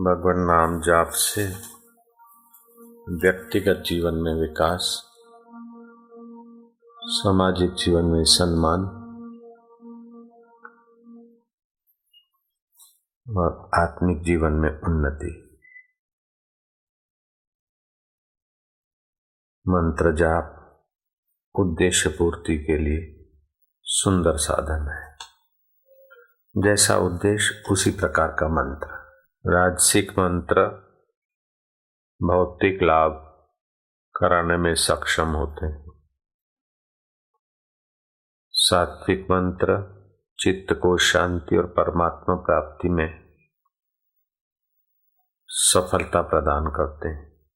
भगवान नाम जाप से व्यक्तिगत जीवन में विकास, सामाजिक जीवन में सम्मान और आत्मिक जीवन में उन्नति। मंत्र जाप उद्देश्य पूर्ति के लिए सुंदर साधन है। जैसा उद्देश्य, उसी प्रकार का मंत्र। राजसिक मंत्र, भौतिक लाभ कराने में सक्षम होते हैं। सात्विक मंत्र, चित्त को शांति और परमात्मा प्राप्ति में सफलता प्रदान करते हैं।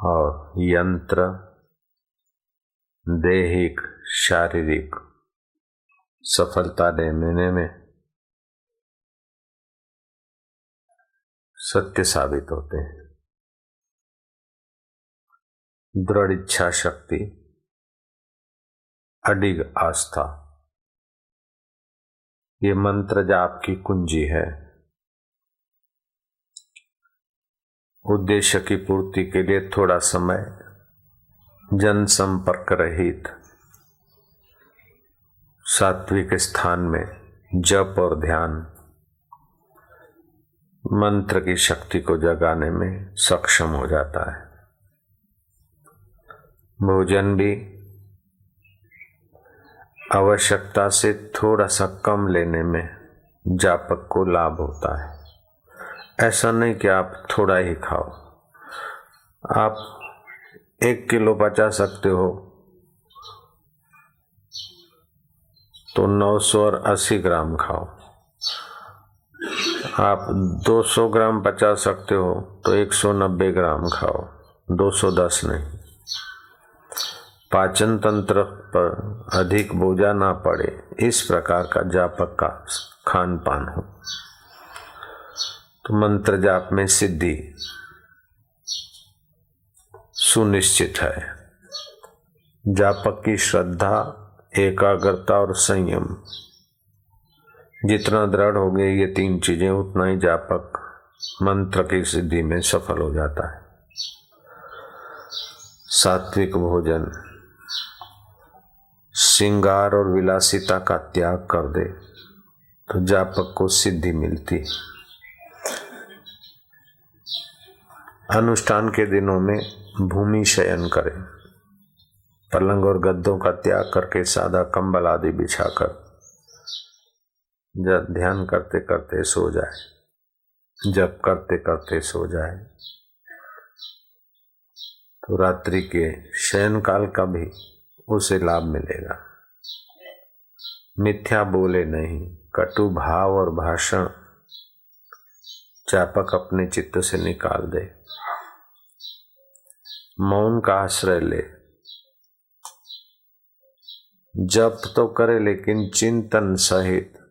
और यंत्र, देहिक, शारीरिक सफलता देने में सत्य साबित होते हैं। दृढ़ इच्छा शक्ति, अडिग आस्था। ये मंत्र जाप की कुंजी है। उद्देश्य की पूर्ति के लिए थोड़ा समय जनसंपर्क रहित सात्विक स्थान में जप और ध्यान। मंत्र की शक्ति को जगाने में सक्षम हो जाता है। भोजन भी आवश्यकता से थोड़ा सा कम लेने में जापक को लाभ होता है। ऐसा नहीं कि आप थोड़ा ही खाओ। आप एक किलो बचा सकते हो। तो 900 और 80 ग्राम खाओ। आप 200 ग्राम पचा सकते हो तो 190 ग्राम खाओ। 210 नहीं। पाचन तंत्र पर अधिक बोझा ना पड़े, इस प्रकार का जापक का खान पान हो। तो मंत्र जाप में सिद्धि सुनिश्चित है। जापक की श्रद्धा, एकाग्रता और संयम जितना दृढ़ हो गए ये तीन चीज़ें, उतना ही जापक मंत्र की सिद्धि में सफल हो जाता है। सात्विक भोजन श्रृंगार और विलासिता का त्याग कर दे तो जापक को सिद्धि मिलती है। अनुष्ठान के दिनों में भूमि शयन करें। पलंग और गद्दों का त्याग करके सादा कंबल आदि बिछाकर जब ध्यान करते करते सो जाए, जब करते करते सो जाए तो रात्रि के शयन काल का भी उसे लाभ मिलेगा। मिथ्या बोले नहीं, कटु भाव और भाषण चापक अपने चित्त से निकाल दे। मौन का आश्रय ले। जप तो करे लेकिन चिंतन सहित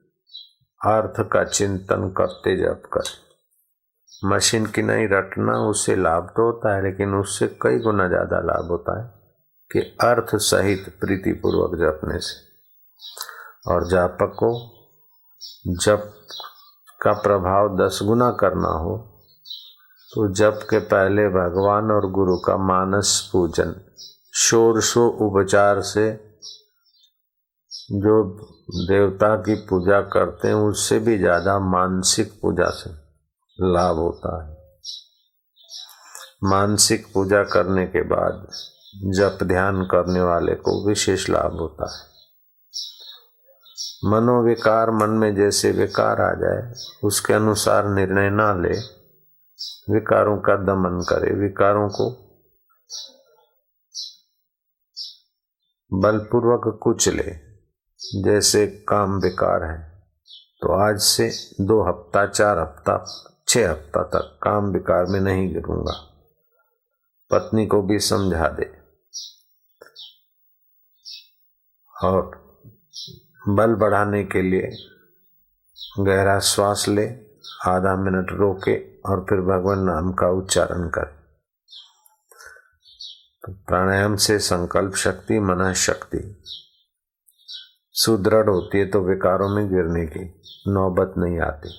अर्थ का चिंतन करते जब कर। मशीन की नहीं रटना, उससे लाभ तो होता है, लेकिन उससे कई गुना ज़्यादा लाभ होता है कि अर्थ सहित प्रीतिपूर्वक जपने से। और जापक को जप का प्रभाव दस गुना करना हो तो जप के पहले भगवान और गुरु का मानस पूजन, शोर शो उपचार से जो देवता की पूजा करते हैं, उससे भी ज़्यादा मानसिक पूजा से लाभ होता है। मानसिक पूजा करने के बाद जप ध्यान करने वाले को विशेष लाभ होता है। मनोविकार मन में जैसे विकार आ जाए, उसके अनुसार निर्णय ना ले, विकारों का दमन करे, विकारों को बलपूर्वक कुछ ले जैसे काम बेकार है तो आज से दो हफ़्ता, चार हफ़्ता, छह हफ़्ता तक काम बेकार में नहीं गिरूँगा। पत्नी को भी समझा दे। और बल बढ़ाने के लिए गहरा श्वास ले, आधा मिनट रोके और फिर भगवान नाम का उच्चारण करे। तो प्राणायाम से संकल्प शक्ति, मन शक्ति। सुदृढ़ होती है तो विकारों में गिरने की नौबत नहीं आती।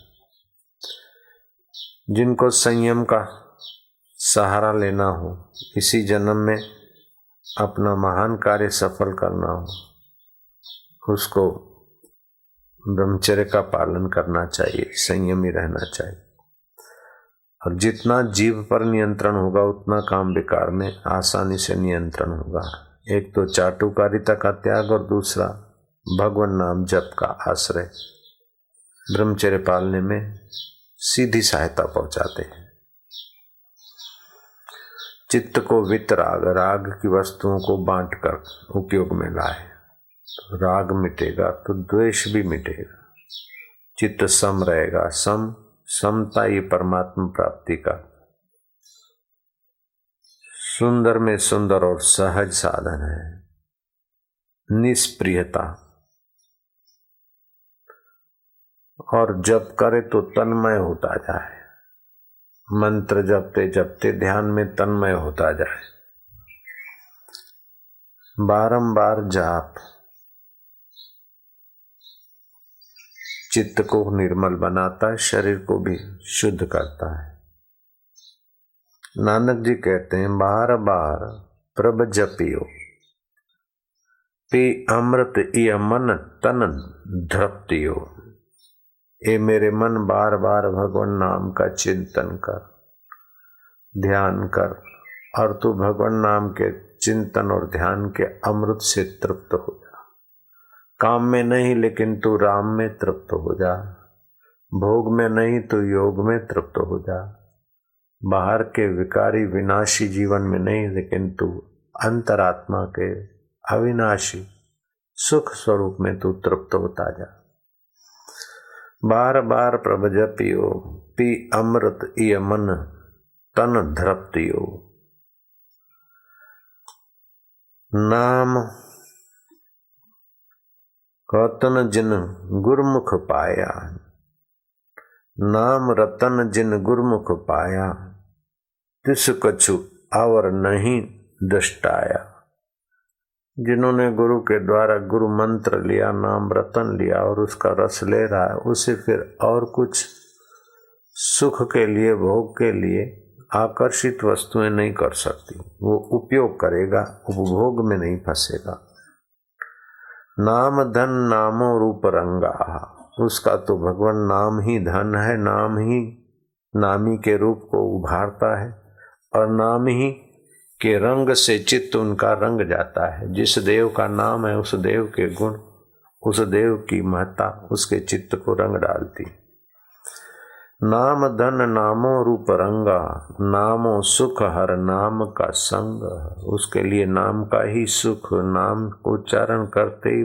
जिनको संयम का सहारा लेना हो, इसी जन्म में अपना महान कार्य सफल करना हो, उसको ब्रह्मचर्य का पालन करना चाहिए, संयमी रहना चाहिए। और जितना जीव पर नियंत्रण होगा, उतना काम विकार में आसानी से नियंत्रण होगा। एक तो चाटुकारिता का त्याग और दूसरा भगवान नाम जप का आश्रय ब्रह्मचर्य पालने में सीधी सहायता पहुंचाते हैं। चित्त को वित राग की वस्तुओं को बांटकर उपयोग में लाए। तो राग मिटेगा तो द्वेष भी मिटेगा। चित्त सम रहेगा, सम, समता ये परमात्मा प्राप्ति का सुंदर में सुंदर और सहज साधन है। निष्प्रियता और जब करे तो तन्मय होता जाए। मंत्र जपते जपते ध्यान में तन्मय होता जाए। बारंबार जाप। चित्त को निर्मल बनाता है, शरीर को भी शुद्ध करता है। नानक जी कहते हैं, बार बार प्रभ जपियो। पी अमृत इ मन तन धृप्तियो। ए मेरे मन बार बार भगवान नाम का चिंतन कर, ध्यान कर, और तू भगवान नाम के चिंतन और ध्यान के अमृत से तृप्त हो जा। काम में नहीं, लेकिन तू राम में तृप्त हो जा। भोग में नहीं तो योग में तृप्त हो जा। बाहर के विकारी विनाशी जीवन में नहीं, लेकिन तू अंतरात्मा के अविनाशी सुख स्वरूप में तू तृप्त होता जा। बार बार प्रभ जपियो पी अमृत इय मन तन धरप्तियो। नाम रतन जिन गुरमुख पाया, नाम रतन जिन गुरमुख पाया, तिस कछु आवर नहीं दृष्टाया। जिन्होंने गुरु के द्वारा गुरु मंत्र लिया, नाम रतन लिया और उसका रस ले रहा है, उसे फिर और कुछ सुख के लिए, भोग के लिए आकर्षित वस्तुएँ नहीं कर सकती। वो उपयोग करेगा, उपभोग में नहीं फंसेगा। नाम धन नामो रूप रंगा। उसका तो भगवान नाम ही धन है, नाम ही नामी के रूप को उभारता है और नाम ही के रंग से चित्त उनका रंग जाता है। जिस देव का नाम है, उस देव के गुण, उस देव की महत्ता, उसके चित्त को रंग डालती। नाम धन नामो रूप रंगा, नामो सुख हर नाम का संग। उसके लिए नाम का ही सुख, नाम को उच्चारण करते ही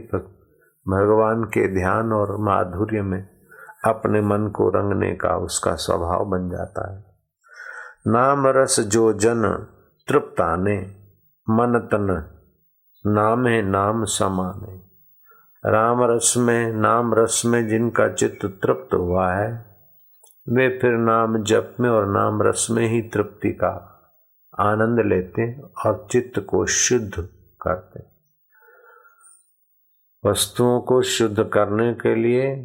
भगवान के ध्यान और माधुर्य में अपने मन को रंगने का उसका स्वभाव बन जाता है। नाम रस जो जन तृप्ताने, मन तन, नाम है नाम समाने। राम रस में, नाम रस में जिनका चित्त तृप्त हुआ है, वे फिर नाम जप में और नाम रस में ही तृप्ति का आनंद लेते और चित्त को शुद्ध करते। वस्तुओं को शुद्ध करने के लिए,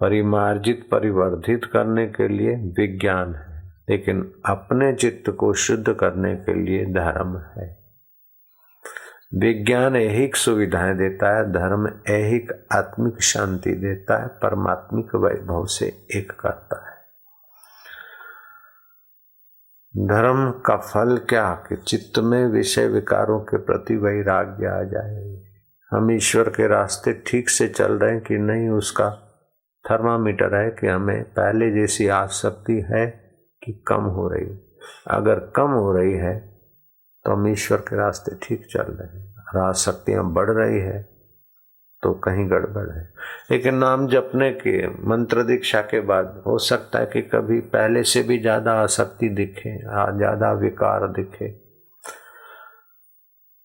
परिमार्जित, परिवर्धित करने के लिए विज्ञान है। लेकिन अपने चित्त को शुद्ध करने के लिए धर्म है। विज्ञान ऐहिक सुविधाएँ देता है, धर्म ऐहिक आत्मिक शांति देता है, परमात्मिक वैभव से एक करता है। धर्म का फल क्या? कि चित्त में विषय विकारों के प्रति वैराग्य आ जाए। हम ईश्वर के रास्ते ठीक से चल रहे हैं कि नहीं, उसका थर्मामीटर है कि हमें पहले जैसी आसक्ति है कि कम हो रही अगर कम हो रही है तो हम ईश्वर के रास्ते ठीक चल रहे हैं। और आसक्तियाँ बढ़ रही है तो कहीं गड़बड़ है। लेकिन नाम जपने के, मंत्र दीक्षा के बाद हो सकता है कि कभी पहले से भी ज़्यादा आसक्ति दिखे ज़्यादा विकार दिखे।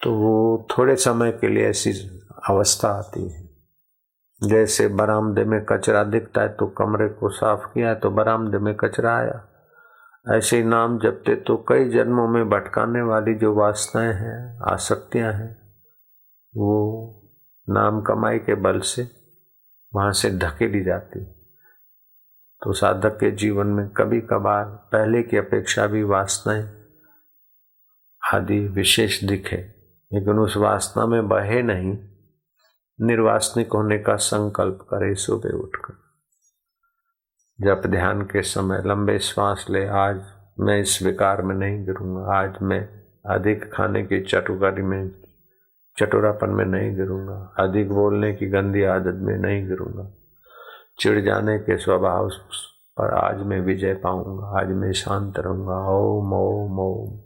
तो वो थोड़े समय के लिए ऐसी अवस्था आती है। जैसे बरामदे में कचरा दिखता है तो कमरे को साफ़ किया तो बरामदे में कचरा आया। ऐसे नाम जपते तो कई जन्मों में भटकाने वाली जो वासनाएँ हैं, आसक्तियाँ हैं, वो नाम कमाई के बल से वहाँ से ढकेली जाती तो साधक के जीवन में कभी कभार पहले की अपेक्षा भी वासनाएँ आदि विशेष दिखे, लेकिन उस वासना में बहे नहीं, निर्वासनिक होने का संकल्प करे सुबह उठकर। जब ध्यान के समय लंबे श्वास ले, आज मैं इस विकार में नहीं गिरूँगा, आज मैं अधिक खाने की चटुकारी में, चटोरापन में नहीं गिरूँगा, अधिक बोलने की गंदी आदत में नहीं गिरूँगा। चिड़ जाने के स्वभाव पर आज मैं विजय पाऊँगा, आज मैं शांत रहूँगा। ओम ओम ओम।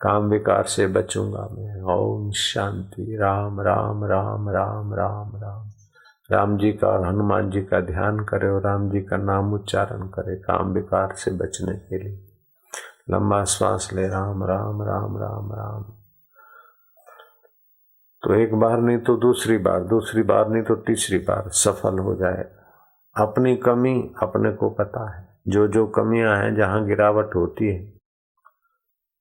काम विकार से बचूँगा मैं। ओम शांति। राम राम राम राम राम राम राम। जी का और हनुमान जी का ध्यान करे और राम जी का नाम उच्चारण करे काम विकार से बचने के लिए। लंबा श्वास ले, राम राम राम राम राम। तो एक बार नहीं तो दूसरी बार दूसरी बार नहीं तो तीसरी बार सफल हो जाए। अपनी कमी अपने को पता है। जो जो कमियाँ हैं, जहाँ गिरावट होती है,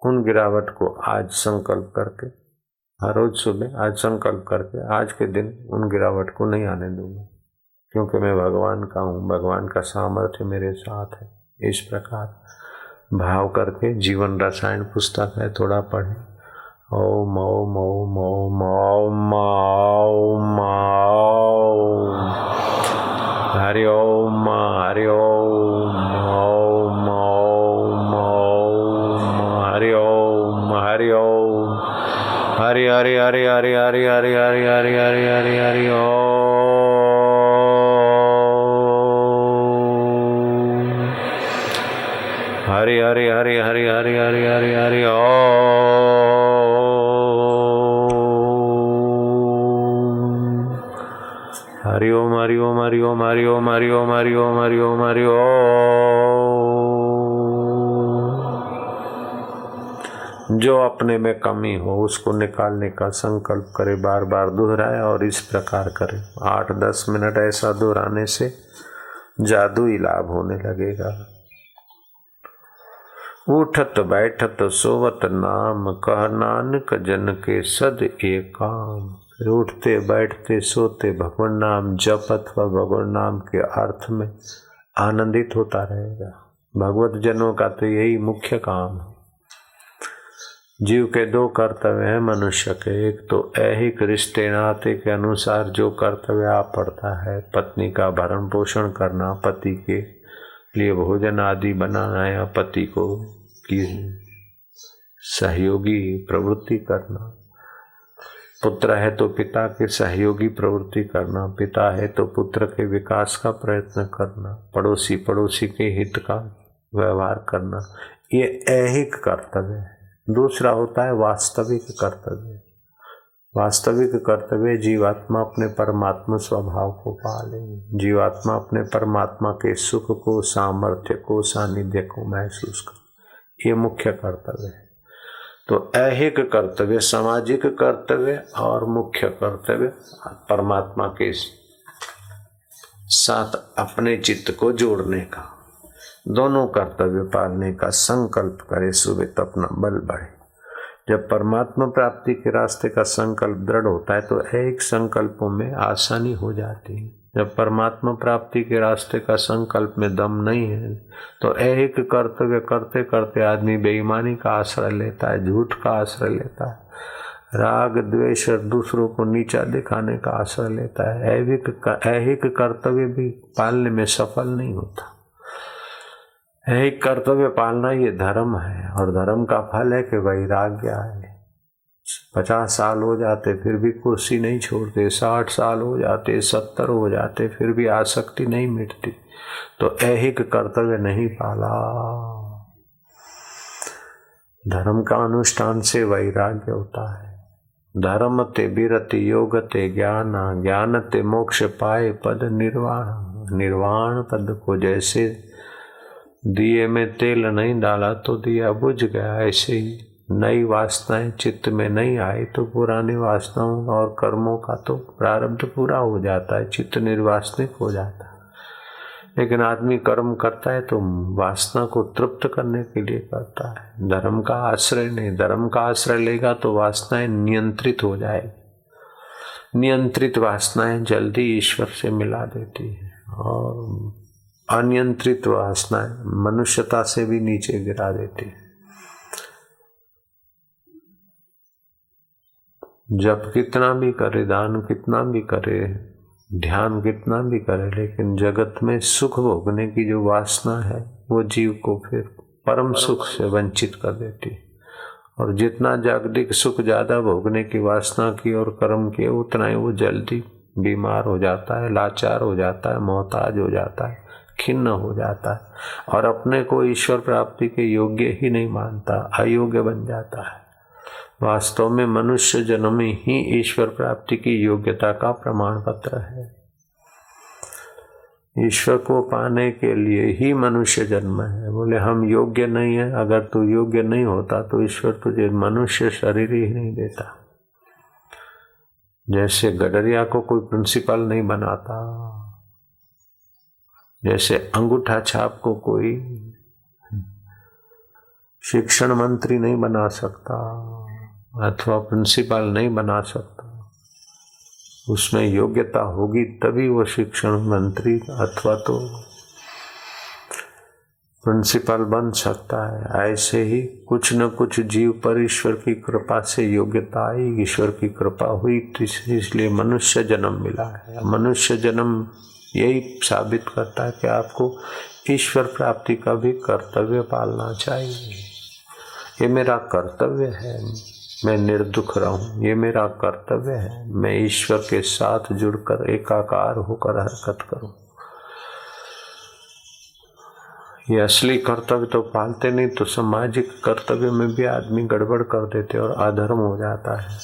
उन गिरावट को आज संकल्प करके हर रोज सुबह, आज संकल्प करके, आज के दिन उन गिरावट को नहीं आने दूँगा। क्योंकि मैं भगवान का हूँ, भगवान का सामर्थ्य मेरे साथ है। इस प्रकार भाव करके जीवन रसायन पुस्तक है, थोड़ा पढ़े। ओम ओम ओम ओम ओम ओम हरि ओम। हरि हरि हरि हरि हरि हरि हरि हरि हरि हरि हरि ओम हरि हरि हरि हरि हरि हरि हरि हरि ओम हरि ओम हरि ओम हरि ओम हरि ओम हरि ओम हरि ओम हरि ओम जो अपने में कमी हो, उसको निकालने का संकल्प करे बार बार दोहराए और इस प्रकार करे। आठ दस मिनट ऐसा दोहराने से जादू ही लाभ होने लगेगा। उठत बैठत सोवत नाम, कह नानक जन के सद एकाम फिर उठते बैठते सोते भगवान नाम जप अथवा भगवान नाम के अर्थ में आनंदित होता रहेगा। भगवत जनों का तो यही मुख्य काम है। जीव के दो कर्तव्य हैं मनुष्य के। एक तो ऐहिक रिश्ते नाते के अनुसार जो कर्तव्य आप पड़ता है, पत्नी का भरण पोषण करना, पति के लिए भोजन आदि बनाना या पति को की सहयोगी प्रवृत्ति करना। पुत्र है तो पिता के सहयोगी प्रवृत्ति करना, पिता है तो पुत्र के विकास का प्रयत्न करना पड़ोसी पड़ोसी के हित का व्यवहार करना। ये ऐहिक कर्तव्य है। दूसरा होता है वास्तविक कर्तव्य। वास्तविक कर्तव्य जीवात्मा अपने परमात्मा स्वभाव को पाले जीवात्मा अपने परमात्मा के सुख को, सामर्थ्य को, सानिध्य को महसूस कर। ये मुख्य कर्तव्य है। तो ऐहिक कर्तव्य, सामाजिक कर्तव्य और मुख्य कर्तव्य परमात्मा के साथ अपने चित्त को जोड़ने का। दोनों कर्तव्य पालने का संकल्प करे सुबह तो अपना बल बढ़े। जब परमात्मा प्राप्ति के रास्ते का संकल्प दृढ़ होता है तो एक संकल्पों में आसानी हो जाती है। जब परमात्मा प्राप्ति के रास्ते का संकल्प में दम नहीं है तो एक कर्तव्य करते करते आदमी बेईमानी का आश्रय लेता है, झूठ का आश्रय लेता है। राग, द्वेष और दूसरों को नीचा दिखाने का आश्रय लेता है। ऐहिक ऐहिक कर्तव्य भी पालने में सफल नहीं होता। ऐहिक कर्तव्य पालना ये धर्म है, और धर्म का फल है कि वैराग्य है पचास साल हो जाते फिर भी कुर्सी नहीं छोड़ते, साठ साल हो जाते, सत्तर हो जाते, फिर भी आसक्ति नहीं मिटती। तो ऐहिक कर्तव्य नहीं पाला। धर्म का अनुष्ठान से वैराग्य होता है। धर्म ते बिरति योग ते ज्ञान ज्ञान ते मोक्ष पाए पद निर्वाण। निर्वाण पद को जैसे दिए में तेल नहीं डाला तो दिया बुझ गया, ऐसे ही नई वासनाएँ चित्त में नहीं आई तो पुरानी वासनाओं और कर्मों का तो प्रारब्ध पूरा हो जाता है, चित्त निर्वासनिक हो जाता है। लेकिन आदमी कर्म करता है तो वासना को तृप्त करने के लिए करता है। धर्म का आश्रय नहीं, धर्म का आश्रय लेगा तो वासनाएँ नियंत्रित हो जाएगी। नियंत्रित वासनाएँ जल्दी ईश्वर से मिला देती है और अनियंत्रित वासनाएँ मनुष्यता से भी नीचे गिरा देती जब कितना भी करे, दान कितना भी करे, ध्यान कितना भी करे, लेकिन जगत में सुख भोगने की जो वासना है, वो जीव को फिर परम सुख से वंचित कर देती और जितना जागतिक सुख ज़्यादा भोगने की वासना की और कर्म की, उतना ही वो जल्दी बीमार हो जाता है, लाचार हो जाता है, मोहताज हो जाता है। खिन्न हो जाता है और अपने को ईश्वर प्राप्ति के योग्य ही नहीं मानता, अयोग्य बन जाता है। वास्तव में मनुष्य जन्म ही ईश्वर प्राप्ति की योग्यता का प्रमाण पत्र है। ईश्वर को पाने के लिए ही मनुष्य जन्म है। बोले, हम योग्य नहीं है। अगर तू योग्य नहीं होता तो ईश्वर तुझे मनुष्य शरीर ही नहीं देता। जैसे गडरिया को कोई प्रिंसिपल नहीं बनाता जैसे अंगूठा छाप को कोई शिक्षण मंत्री नहीं बना सकता, अथवा प्रिंसिपल नहीं बना सकता, उसमें योग्यता होगी तभी वो शिक्षण मंत्री अथवा तो प्रिंसिपल बन सकता है। ऐसे ही कुछ न कुछ जीव पर ईश्वर की कृपा से योग्यता आई, ईश्वर की कृपा हुई इसलिए मनुष्य जन्म मिला है। मनुष्य जन्म यही साबित करता है कि आपको ईश्वर प्राप्ति का भी कर्तव्य पालना चाहिए। ये मेरा कर्तव्य है, मैं निर्दुख रहूँ। ये मेरा कर्तव्य है, मैं ईश्वर के साथ जुड़कर एकाकार होकर हरकत करूँ। ये असली कर्तव्य तो पालते नहीं तो सामाजिक कर्तव्य में भी आदमी गड़बड़ कर देते और अधर्म हो जाता है।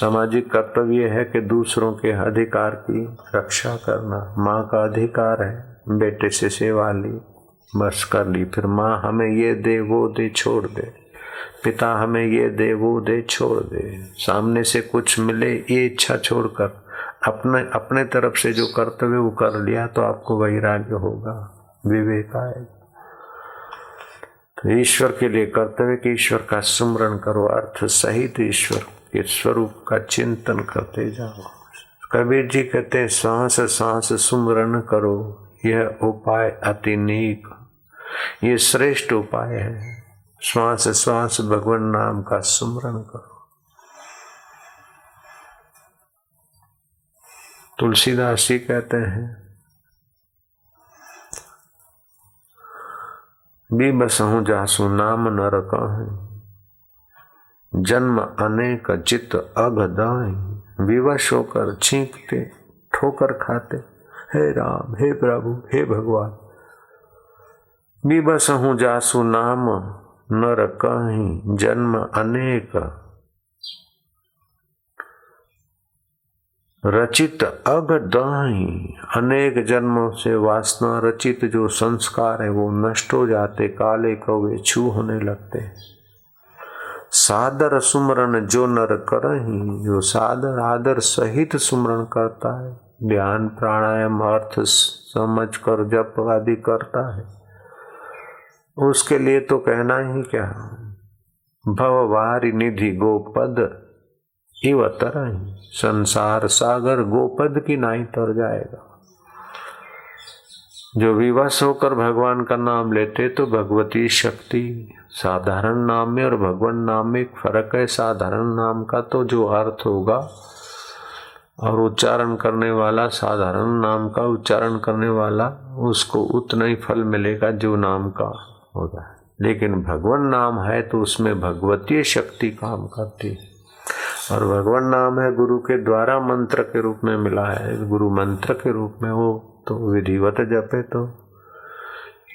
सामाजिक कर्तव्य है कि दूसरों के अधिकार की रक्षा करना। माँ का अधिकार है, बेटे से सेवा ली, बस कर ली। फिर माँ हमें ये दे, वो दे, छोड़ दे। पिता हमें ये दे, वो दे, छोड़ दे। सामने से कुछ मिले, ये इच्छा छोड़कर, अपने अपने तरफ़ से जो कर्तव्य वो कर लिया तो आपको वैराग्य होगा। विवेक आएगा तो ईश्वर के लिए कर्तव्य कि ईश्वर का सुमरण करो। अर्थ सहित ईश्वर के स्वरूप का चिंतन करते जाओ। कबीर जी कहते हैं, सांस सांस सुमरण करो, यह उपाय अति नीक। ये श्रेष्ठ उपाय है। श्वास श्वास भगवान नाम का सुमरण करो। तुलसीदास जी कहते हैं भी बस हूँ जासू, नाम न रखा कहें जन्म अनेक चित अगदाई विवश होकर छींकते, ठोकर खाते। हे राम, हे प्रभु, हे भगवान, विवश हूँ जासु नाम, नर कहीं जन्म अनेक। रचित अगदाई अनेक जन्मों से वासना रचित, जो संस्कार है, वो नष्ट हो जाते, काले कौवे छू होने लगते। हैं सादर सुमरन जो नर करही जो सादर आदर सहित सुमरण करता है। ध्यान प्राणायाम अर्थ समझ कर जप आदि करता है। उसके लिए तो कहना ही क्या? भववारी निधि गोपद इव तरही। संसार सागर गोपद की नाई तर जाएगा। जो विवश होकर भगवान का नाम लेते तो भगवती शक्ति साधारण नाम में और भगवान नाम में एक फ़र्क है। साधारण नाम का तो जो अर्थ होगा और उच्चारण करने वाला, साधारण नाम का उच्चारण करने वाला, उसको उतना ही फल मिलेगा जो नाम का होगा। लेकिन भगवान नाम है तो उसमें भगवतीय शक्ति काम करती है। और भगवान नाम है गुरु के द्वारा मंत्र के रूप में मिला है। गुरु मंत्र के रूप में हो तो विधिवत जपे तो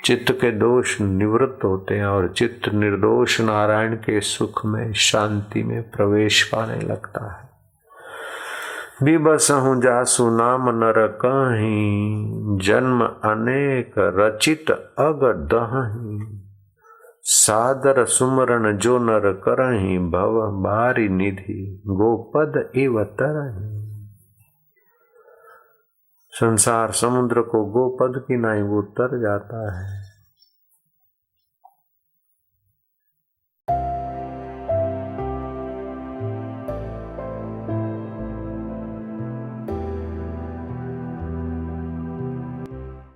चित्त के दोष निवृत्त होते हैं और चित्त निर्दोष नारायण के सुख में, शांति में प्रवेश पाने लगता है। भी बिबसहु जासु नाम नर कहीं जन्म अनेक रचित अग दही सादर सुमरण जो नर करही, भव बारी निधि, गोपद इव तरही। संसार समुद्र को गोपद की नाई वो तर जाता है।